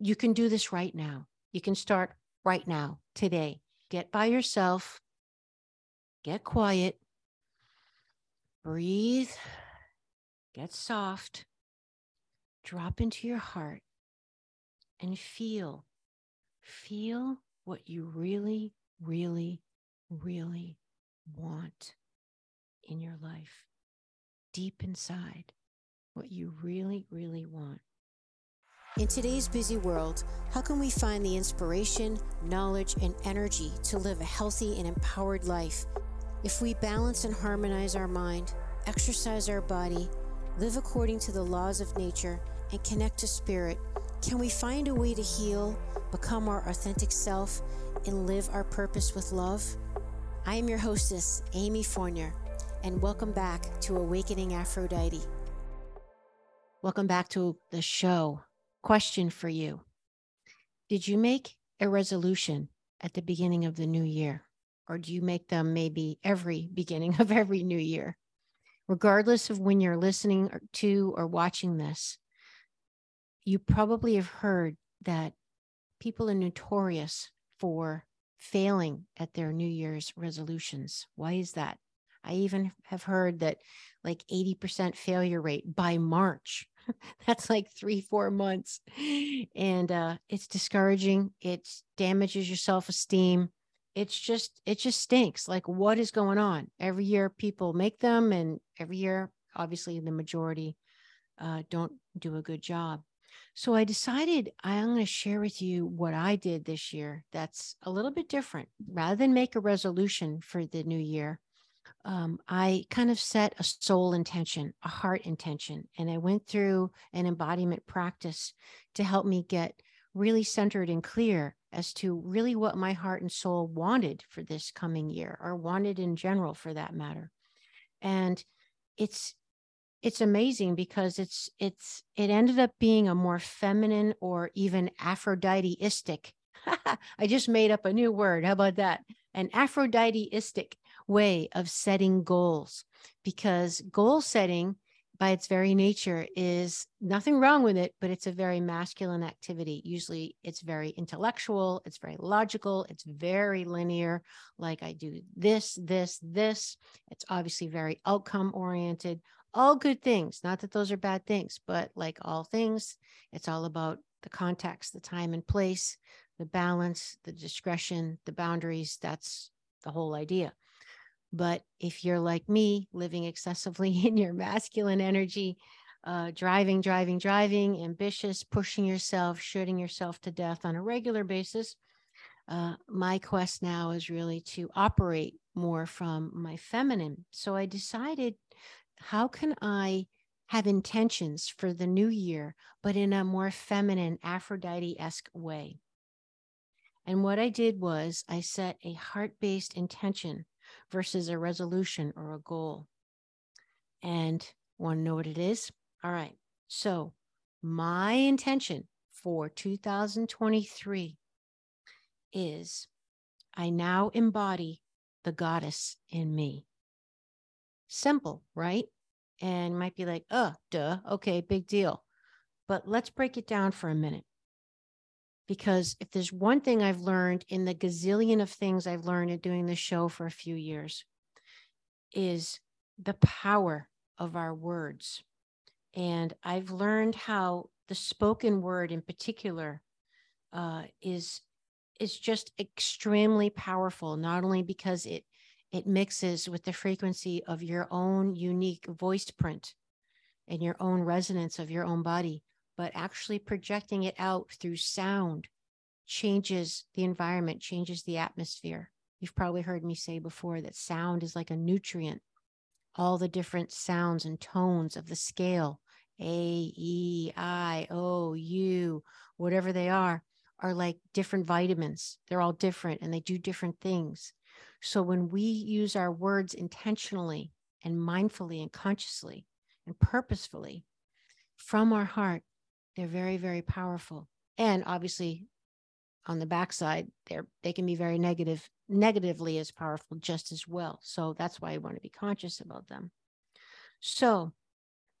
you can do this right now. You can start right now, today. Get by yourself, get quiet, breathe, get soft, drop into your heart and feel, feel what you really, really, really want in your life, deep inside, what you really, really want. In today's busy world, how can we find the inspiration, knowledge, and energy to live a healthy and empowered life? If we balance and harmonize our mind, exercise our body, live according to the laws of nature, and connect to spirit, can we find a way to heal, become our authentic self, and live our purpose with love? I am your hostess, Amy Fournier, and welcome back to Awakening Aphrodite. Welcome back to the show. Question for you Did you make a resolution at the beginning of the new year? Or do you make them maybe every beginning of every new year? Regardless of when you're listening to or watching this, you probably have heard that people are notorious for failing at their New Year's resolutions. Why is that? I even have heard that like 80% failure rate by March. That's like three, four months. And uh, it's discouraging. It damages your self esteem. It's just, it just stinks. Like, what is going on? Every year people make them, and every year, obviously, the majority uh, don't do a good job. So I decided I'm going to share with you what I did this year that's a little bit different. Rather than make a resolution for the new year, um, I kind of set a soul intention, a heart intention, and I went through an embodiment practice to help me get really centered and clear as to really what my heart and soul wanted for this coming year or wanted in general for that matter. And it's it's amazing because it's it's it ended up being a more feminine or even aphroditeistic i just made up a new word how about that an aphroditeistic way of setting goals because goal setting by its very nature is nothing wrong with it but it's a very masculine activity usually it's very intellectual it's very logical it's very linear like i do this this this it's obviously very outcome oriented all good things. Not that those are bad things, but like all things, it's all about the context, the time and place, the balance, the discretion, the boundaries. That's the whole idea. But if you're like me, living excessively in your masculine energy, uh, driving, driving, driving, ambitious, pushing yourself, shooting yourself to death on a regular basis, uh, my quest now is really to operate more from my feminine. So I decided how can I have intentions for the new year, but in a more feminine, Aphrodite esque way? And what I did was I set a heart based intention versus a resolution or a goal. And want to know what it is? All right. So, my intention for 2023 is I now embody the goddess in me. Simple, right? And might be like, oh, duh, okay, big deal. But let's break it down for a minute. Because if there's one thing I've learned in the gazillion of things I've learned in doing this show for a few years, is the power of our words. And I've learned how the spoken word in particular uh, is is just extremely powerful, not only because it it mixes with the frequency of your own unique voiced print and your own resonance of your own body, but actually projecting it out through sound changes the environment, changes the atmosphere. You've probably heard me say before that sound is like a nutrient. All the different sounds and tones of the scale, A, E, I, O, U, whatever they are, are like different vitamins. They're all different and they do different things. So when we use our words intentionally and mindfully and consciously and purposefully from our heart, they're very, very powerful. And obviously, on the backside, they're they can be very negative, negatively as powerful just as well. So that's why I want to be conscious about them. So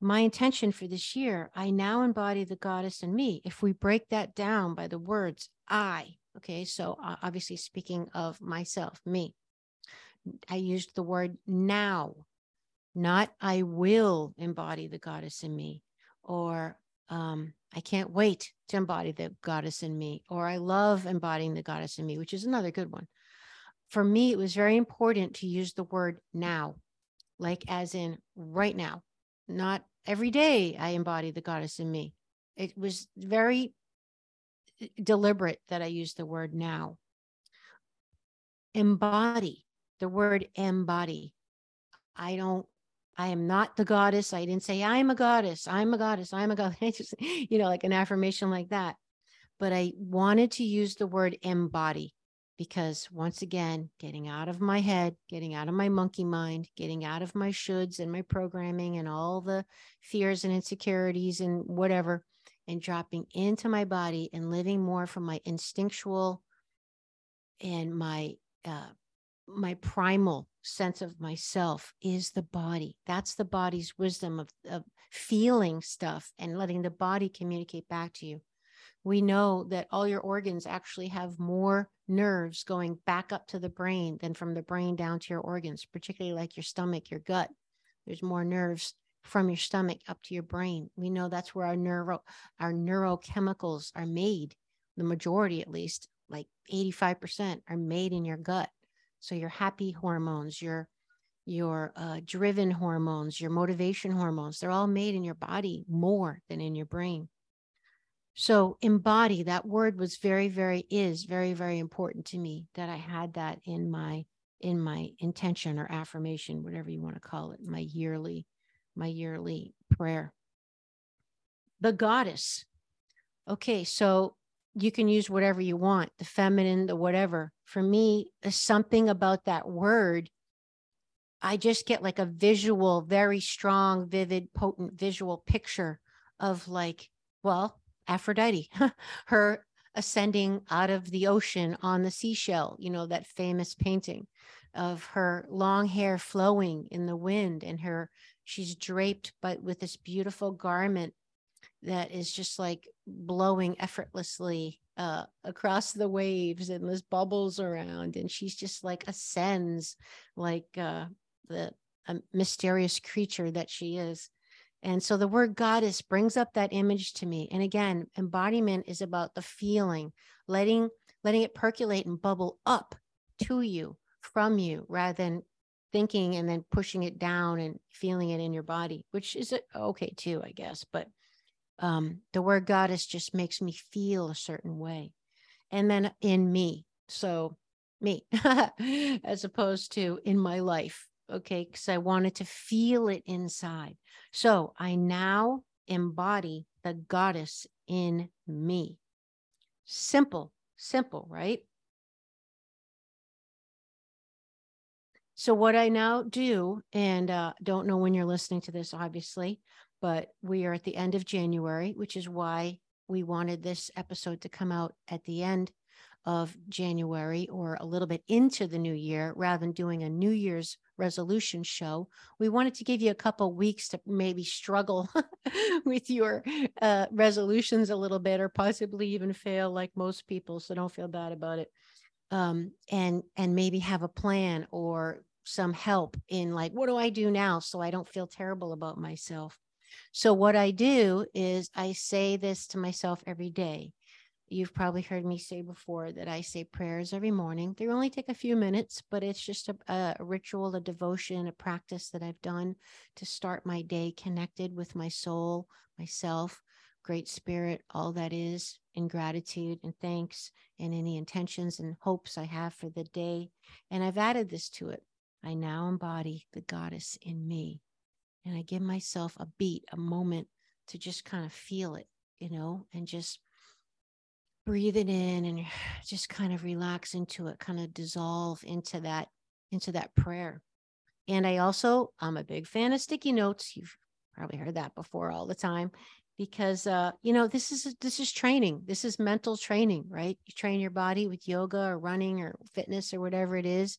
my intention for this year, I now embody the goddess in me. If we break that down by the words I, okay, so obviously speaking of myself, me, I used the word now, not I will embody the goddess in me, or um, I can't wait to embody the goddess in me, or I love embodying the goddess in me, which is another good one. For me, it was very important to use the word now, like as in right now, not every day I embody the goddess in me. It was very eh, deliberate that I used the word now. Embody, the word embody. I don't I am not the goddess. I didn't say I'm a goddess. I'm a goddess. I'm a goddess. You know, like an affirmation like that. But I wanted to use the word embody because once again, getting out of my head, getting out of my monkey mind, getting out of my shoulds and my programming and all the fears and insecurities and whatever, and dropping into my body and living more from my instinctual and my uh, my primal sense of myself is the body. That's the body's wisdom of, of feeling stuff and letting the body communicate back to you. We know that all your organs actually have more nerves going back up to the brain than from the brain down to your organs, particularly like your stomach, your gut. There's more nerves from your stomach up to your brain. We know that's where our neuro our neurochemicals are made. The majority at least, like 85% are made in your gut. So your happy hormones, your your uh, driven hormones, your motivation hormones, they're all made in your body more than in your brain. So embody that word was very, very is very, very important to me that I had that in my in my intention or affirmation, whatever you want to call it, my yearly, my yearly prayer. The goddess. Okay, so you can use whatever you want the feminine the whatever for me something about that word i just get like a visual very strong vivid potent visual picture of like well aphrodite her ascending out of the ocean on the seashell you know that famous painting of her long hair flowing in the wind and her she's draped but with this beautiful garment that is just like blowing effortlessly uh, across the waves and there's bubbles around and she's just like ascends like uh, the mysterious creature that she is. And so the word goddess brings up that image to me. And again embodiment is about the feeling letting letting it percolate and bubble up to you from you rather than thinking and then pushing it down and feeling it in your body which is okay too i guess but um, the word goddess just makes me feel a certain way. And then in me. So, me, as opposed to in my life. Okay. Because I wanted to feel it inside. So I now embody the goddess in me. Simple, simple, right? So, what I now do, and uh, don't know when you're listening to this, obviously, but we are at the end of January, which is why we wanted this episode to come out at the end of January or a little bit into the new year rather than doing a New Year's resolution show. We wanted to give you a couple weeks to maybe struggle with your uh, resolutions a little bit or possibly even fail like most people. So don't feel bad about it. Um, and and maybe have a plan or some help in like what do I do now so I don't feel terrible about myself. So, what I do is I say this to myself every day. You've probably heard me say before that I say prayers every morning. They only take a few minutes, but it's just a, a ritual, a devotion, a practice that I've done to start my day connected with my soul, myself, great spirit, all that is, in gratitude and thanks, and any intentions and hopes I have for the day. And I've added this to it. I now embody the goddess in me and I give myself a beat, a moment to just kind of feel it, you know, and just breathe it in and just kind of relax into it, kind of dissolve into that, into that prayer. And I also, I'm a big fan of sticky notes. You've probably heard that before all the time because uh, you know this is this is training this is mental training right you train your body with yoga or running or fitness or whatever it is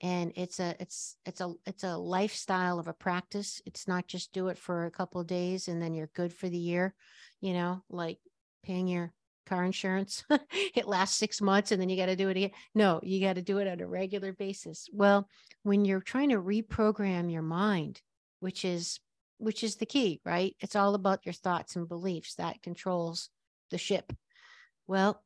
and it's a it's it's a it's a lifestyle of a practice. It's not just do it for a couple of days and then you're good for the year you know like paying your car insurance. It lasts six months and then you got to do it again. No you got to do it on a regular basis. Well when you're trying to reprogram your mind which is which is the key right? It's all about your thoughts and beliefs that controls the ship. Well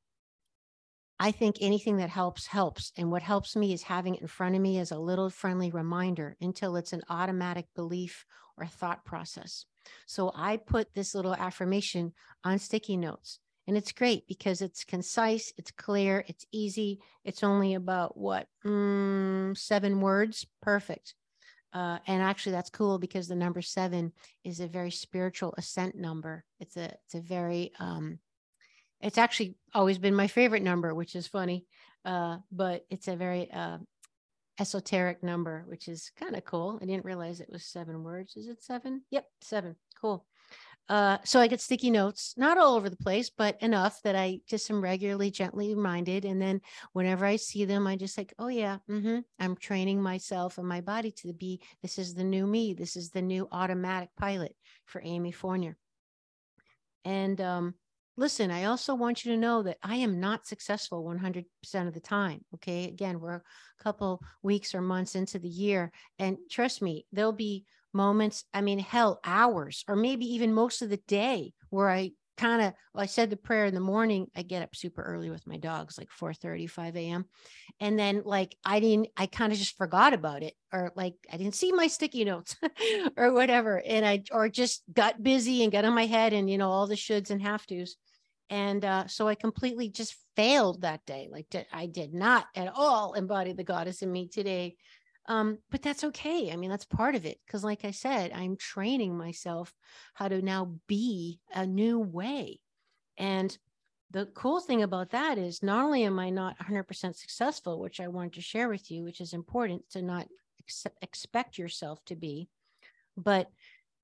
I think anything that helps helps. And what helps me is having it in front of me as a little friendly reminder until it's an automatic belief or thought process. So I put this little affirmation on sticky notes. And it's great because it's concise, it's clear, it's easy. It's only about what, mm, seven words? Perfect. Uh, and actually, that's cool because the number seven is a very spiritual ascent number. It's a it's a very um, it's actually always been my favorite number, which is funny. Uh, but it's a very uh, esoteric number, which is kind of cool. I didn't realize it was seven words. Is it seven? Yep, seven. Cool. Uh, so I get sticky notes, not all over the place, but enough that I just am regularly, gently reminded. And then whenever I see them, I just like, oh yeah, mm-hmm. I'm training myself and my body to be. This is the new me. This is the new automatic pilot for Amy Fournier. And um, listen, I also want you to know that I am not successful 100% of the time. Okay. Again, we're a couple weeks or months into the year. And trust me, there'll be moments, I mean, hell, hours, or maybe even most of the day where I kind of well, I said the prayer in the morning. I get up super early with my dogs, like 4 35 a.m. And then like I didn't, I kind of just forgot about it, or like I didn't see my sticky notes or whatever. And I or just got busy and got on my head and you know, all the shoulds and have tos. And uh, so I completely just failed that day. Like I did not at all embody the goddess in me today. Um, but that's okay. I mean, that's part of it. Because, like I said, I'm training myself how to now be a new way. And the cool thing about that is not only am I not 100% successful, which I wanted to share with you, which is important to not ex- expect yourself to be, but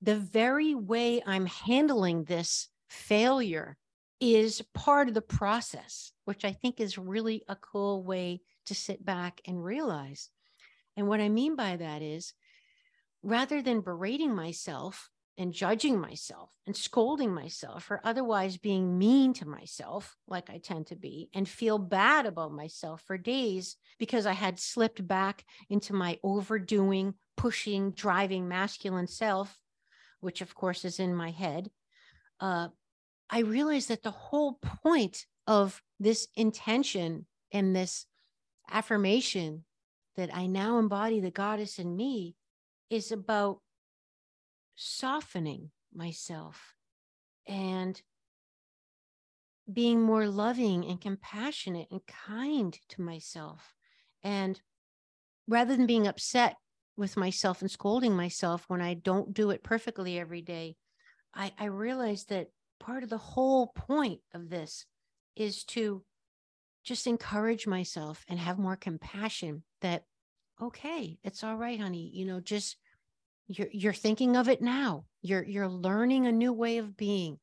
the very way I'm handling this failure is part of the process, which I think is really a cool way to sit back and realize. And what I mean by that is rather than berating myself and judging myself and scolding myself or otherwise being mean to myself, like I tend to be, and feel bad about myself for days because I had slipped back into my overdoing, pushing, driving masculine self, which of course is in my head. Uh, I realized that the whole point of this intention and this affirmation that I now embody the goddess in me is about softening myself and being more loving and compassionate and kind to myself. And rather than being upset with myself and scolding myself when I don't do it perfectly every day, I, I realized that part of the whole point of this is to just encourage myself and have more compassion that okay it's all right honey you know just you're you're thinking of it now. You're you're learning a new way of being.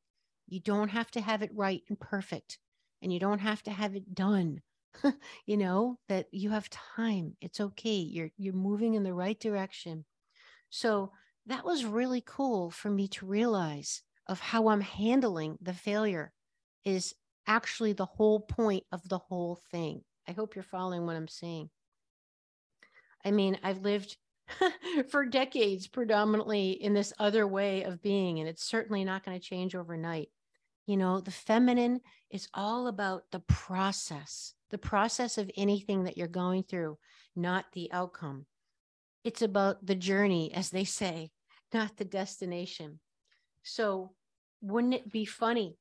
You don't have to have it right and perfect and you don't have to have it done. You know that you have time. It's okay. You're you're moving in the right direction. So that was really cool for me to realize of how I'm handling the failure is actually the whole point of the whole thing. I hope you're following what I'm saying. I mean, I've lived for decades predominantly in this other way of being, and it's certainly not going to change overnight. You know, the feminine is all about the process, the process of anything that you're going through, not the outcome. It's about the journey, as they say, not the destination. So wouldn't it be funny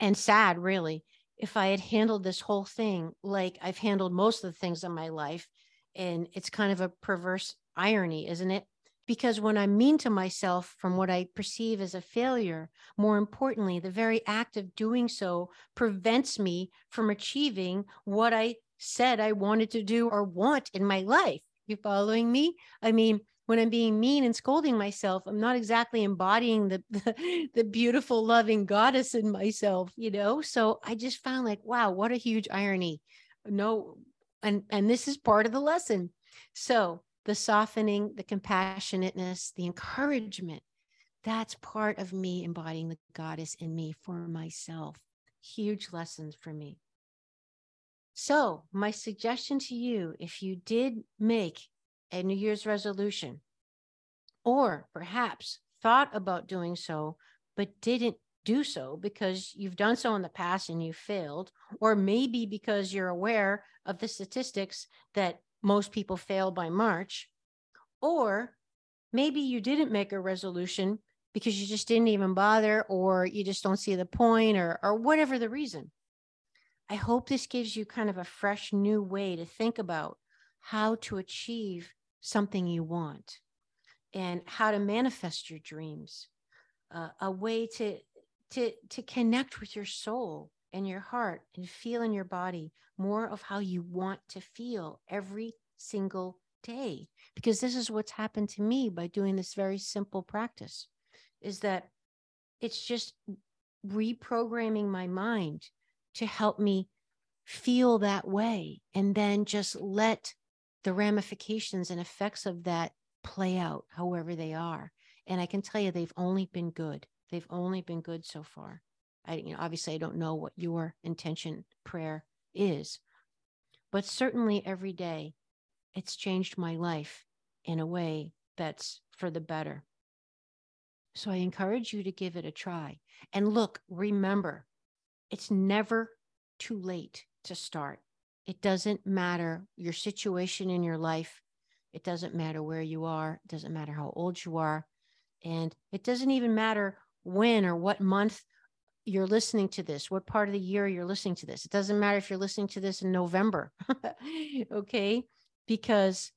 and sad, really, if I had handled this whole thing like I've handled most of the things in my life? And it's kind of a perverse irony, isn't it? Because when I'm mean to myself from what I perceive as a failure, more importantly, the very act of doing so prevents me from achieving what I said I wanted to do or want in my life. You following me? I mean, when I'm being mean and scolding myself, I'm not exactly embodying the, the, the beautiful, loving goddess in myself, you know? So I just found like, wow, what a huge irony. No, and and this is part of the lesson. So the softening, the compassionateness, the encouragement, that's part of me embodying the goddess in me for myself. Huge lessons for me. So, my suggestion to you if you did make a New Year's resolution, or perhaps thought about doing so, but didn't do so because you've done so in the past and you failed, or maybe because you're aware of the statistics that most people fail by March, or maybe you didn't make a resolution because you just didn't even bother, or you just don't see the point, or, or whatever the reason. I hope this gives you kind of a fresh new way to think about how to achieve something you want and how to manifest your dreams, uh, a way to to to connect with your soul and your heart and feel in your body more of how you want to feel every single day. Because this is what's happened to me by doing this very simple practice is that it's just reprogramming my mind to help me feel that way and then just let the ramifications and effects of that play out however they are. And i can tell you they've only been good. They've only been good so far. I you know obviously i don't know what your intention prayer is but certainly every day it's changed my life in a way that's for the better. So i encourage you to give it a try. And look remember it's never too late to start. It doesn't matter your situation in your life. It doesn't matter where you are. It doesn't matter how old you are. And it doesn't even matter when or what month you're listening to this, what part of the year you're listening to this. It doesn't matter if you're listening to this in November. okay. Because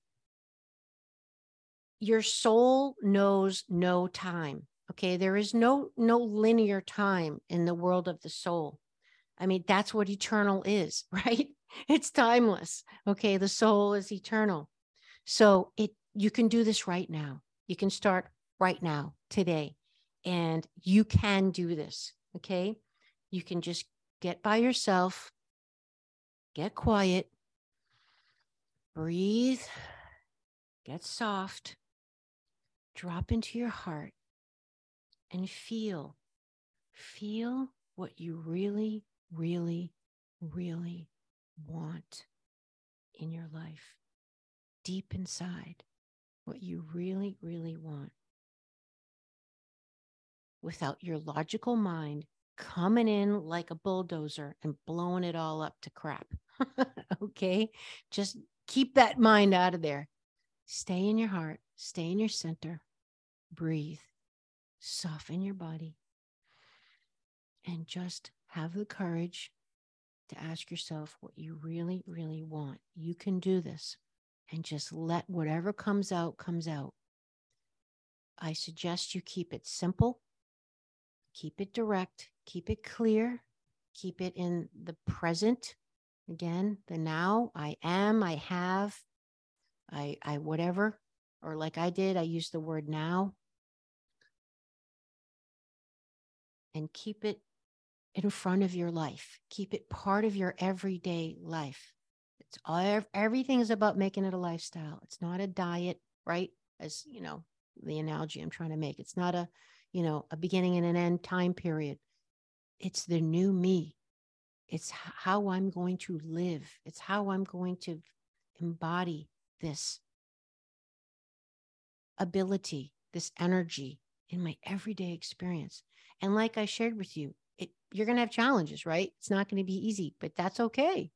your soul knows no time. Okay. There is no, no linear time in the world of the soul. I mean, that's what eternal is, right? It's timeless. Okay. The soul is eternal. So it you can do this right now. You can start right now, today. And you can do this. Okay. You can just get by yourself, get quiet, breathe, get soft, drop into your heart and feel, feel what you really really, really want in your life, deep inside, what you really, really want, without your logical mind coming in like a bulldozer and blowing it all up to crap. okay. Just keep that mind out of there. Stay in your heart, stay in your center, breathe, soften your body, and just have the courage to ask yourself what you really, really want. You can do this and just let whatever comes out, comes out. I suggest you keep it simple, keep it direct, keep it clear, keep it in the present. Again, the now, I am, I have, I, I, whatever, or like I did, I use the word now. And keep it in front of your life. Keep it part of your everyday life. It's all, everything is about making it a lifestyle. It's not a diet, right? As you know, the analogy I'm trying to make. It's not a, you know, a beginning and an end time period. It's the new me. It's how I'm going to live. It's how I'm going to embody this ability, this energy in my everyday experience. And like I shared with you, it you're going to have challenges, right? It's not going to be easy, but that's okay.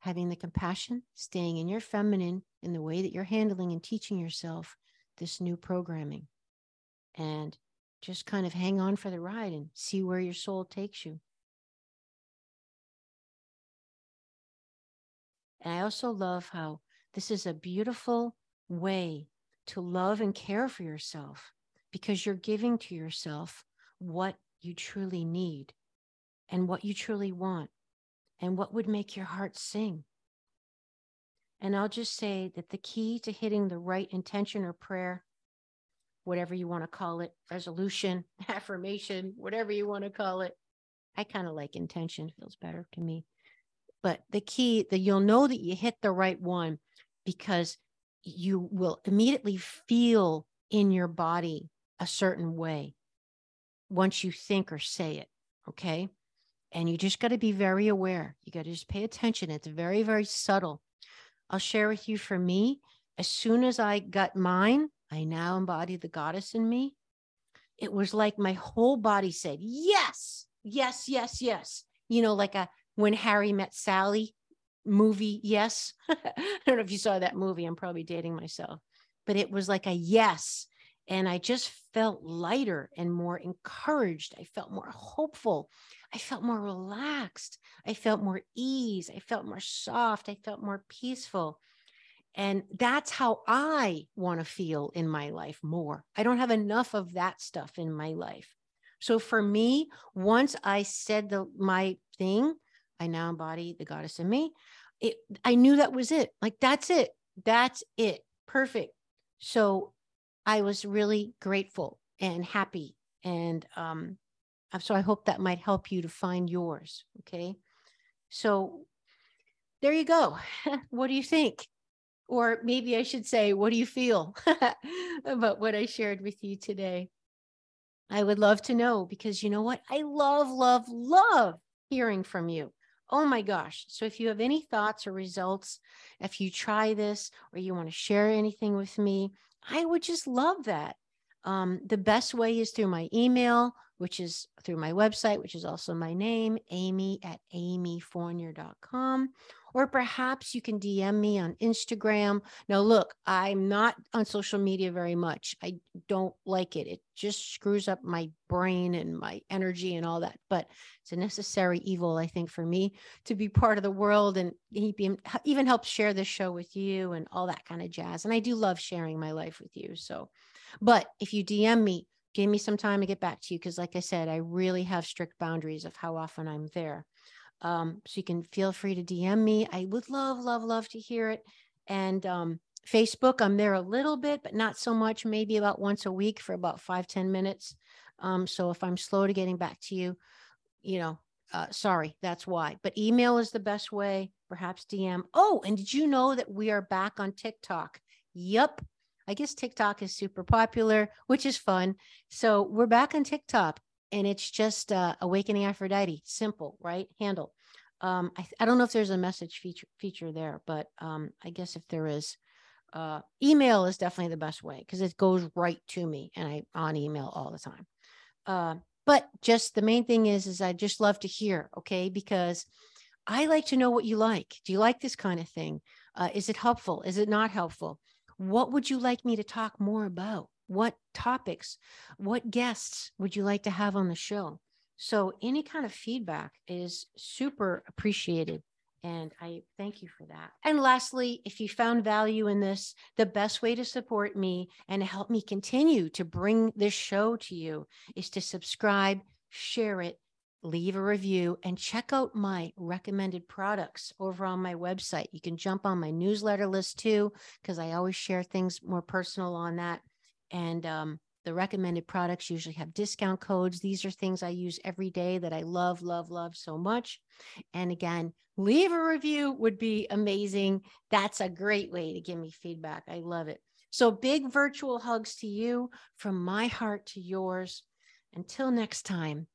Having the compassion, staying in your feminine in the way that you're handling and teaching yourself this new programming. And just kind of hang on for the ride and see where your soul takes you. And I also love how this is a beautiful way to love and care for yourself because you're giving to yourself what you truly need and what you truly want and what would make your heart sing. And I'll just say that the key to hitting the right intention or prayer, whatever you want to call it, resolution, affirmation, whatever you want to call it, I kind of like intention, feels better to me. But the key that you'll know that you hit the right one because you will immediately feel in your body a certain way once you think or say it. Okay. And you just got to be very aware. You got to just pay attention. It's very, very subtle. I'll share with you for me, as soon as I got mine, I now embody the goddess in me. It was like my whole body said, Yes, yes, yes, yes. You know, like a when Harry met Sally movie, yes. I don't know if you saw that movie. I'm probably dating myself, but it was like a yes. And I just felt lighter and more encouraged. I felt more hopeful. I felt more relaxed. I felt more ease. I felt more soft. I felt more peaceful. And that's how I want to feel in my life more. I don't have enough of that stuff in my life. So for me, once I said the my thing, I now embody the goddess in me. It I knew that was it. Like that's it. That's it. Perfect. So I was really grateful and happy. And um, so I hope that might help you to find yours. Okay. So there you go. what do you think? Or maybe I should say, what do you feel about what I shared with you today? I would love to know because you know what? I love, love, love hearing from you. Oh my gosh. So if you have any thoughts or results, if you try this or you want to share anything with me, I would just love that. Um, the best way is through my email, which is through my website, which is also my name, amy at amyfournier.com. Or perhaps you can DM me on Instagram. Now, look, I'm not on social media very much. I don't like it. It just screws up my brain and my energy and all that. But it's a necessary evil, I think, for me to be part of the world and even help share this show with you and all that kind of jazz. And I do love sharing my life with you. So, but if you DM me, give me some time to get back to you because, like I said, I really have strict boundaries of how often I'm there. Um, so you can feel free to DM me. I would love, love, love to hear it. And um, Facebook, I'm there a little bit, but not so much, maybe about once a week for about five ten minutes. Um, so if I'm slow to getting back to you, you know, uh, sorry, that's why. But email is the best way, perhaps DM. Oh, and did you know that we are back on TikTok? Yep. I guess TikTok is super popular, which is fun. So we're back on TikTok and it's just uh, awakening Aphrodite. Simple, right? Handle. Um, I, I don't know if there's a message feature feature there, but um, I guess if there is, uh, email is definitely the best way because it goes right to me, and I on email all the time. Uh, but just the main thing is, is I just love to hear, okay? Because I like to know what you like. Do you like this kind of thing? Uh, is it helpful? Is it not helpful? What would you like me to talk more about? What topics, what guests would you like to have on the show? So, any kind of feedback is super appreciated. And I thank you for that. And lastly, if you found value in this, the best way to support me and help me continue to bring this show to you is to subscribe, share it, leave a review, and check out my recommended products over on my website. You can jump on my newsletter list too, because I always share things more personal on that. And um, the recommended products usually have discount codes. These are things I use every day that I love, love, love so much. And again, leave a review would be amazing. That's a great way to give me feedback. I love it. So, big virtual hugs to you from my heart to yours. Until next time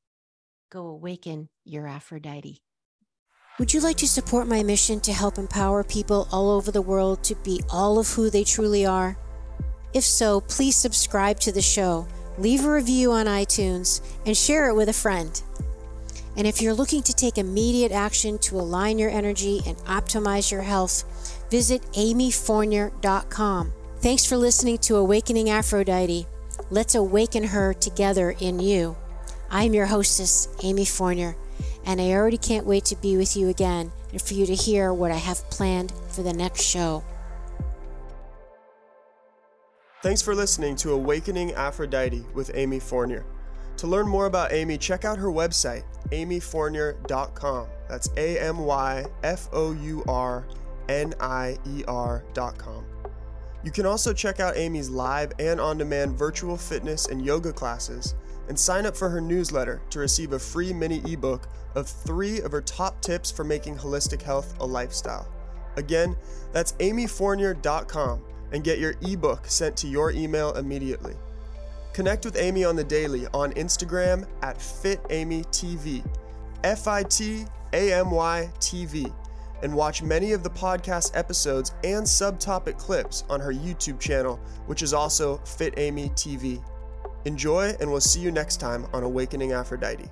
go awaken your Aphrodite. Would you like to support my mission to help empower people all over the world to be all of who they truly are? If so, please subscribe to the show, leave a review on iTunes, and share it with a friend. And if you're looking to take immediate action to align your energy and optimize your health, visit amyfournier.com. Thanks for listening to Awakening Aphrodite. Let's awaken her together in you. I'm your hostess, Amy Fournier, and I already can't wait to be with you again and for you to hear what I have planned for the next show. Thanks for listening to Awakening Aphrodite with Amy Fournier. To learn more about Amy, check out her website, amyfournier.com. That's A M Y F O U R N I E R.com. You can also check out Amy's live and on demand virtual fitness and yoga classes and sign up for her newsletter to receive a free mini ebook of three of her top tips for making holistic health a lifestyle. Again, that's amyfournier.com and get your ebook sent to your email immediately. Connect with Amy on the daily on Instagram at FitAmyTV, F I T A M Y TV, and watch many of the podcast episodes and subtopic clips on her YouTube channel, which is also Fit Amy TV. Enjoy, and we'll see you next time on Awakening Aphrodite.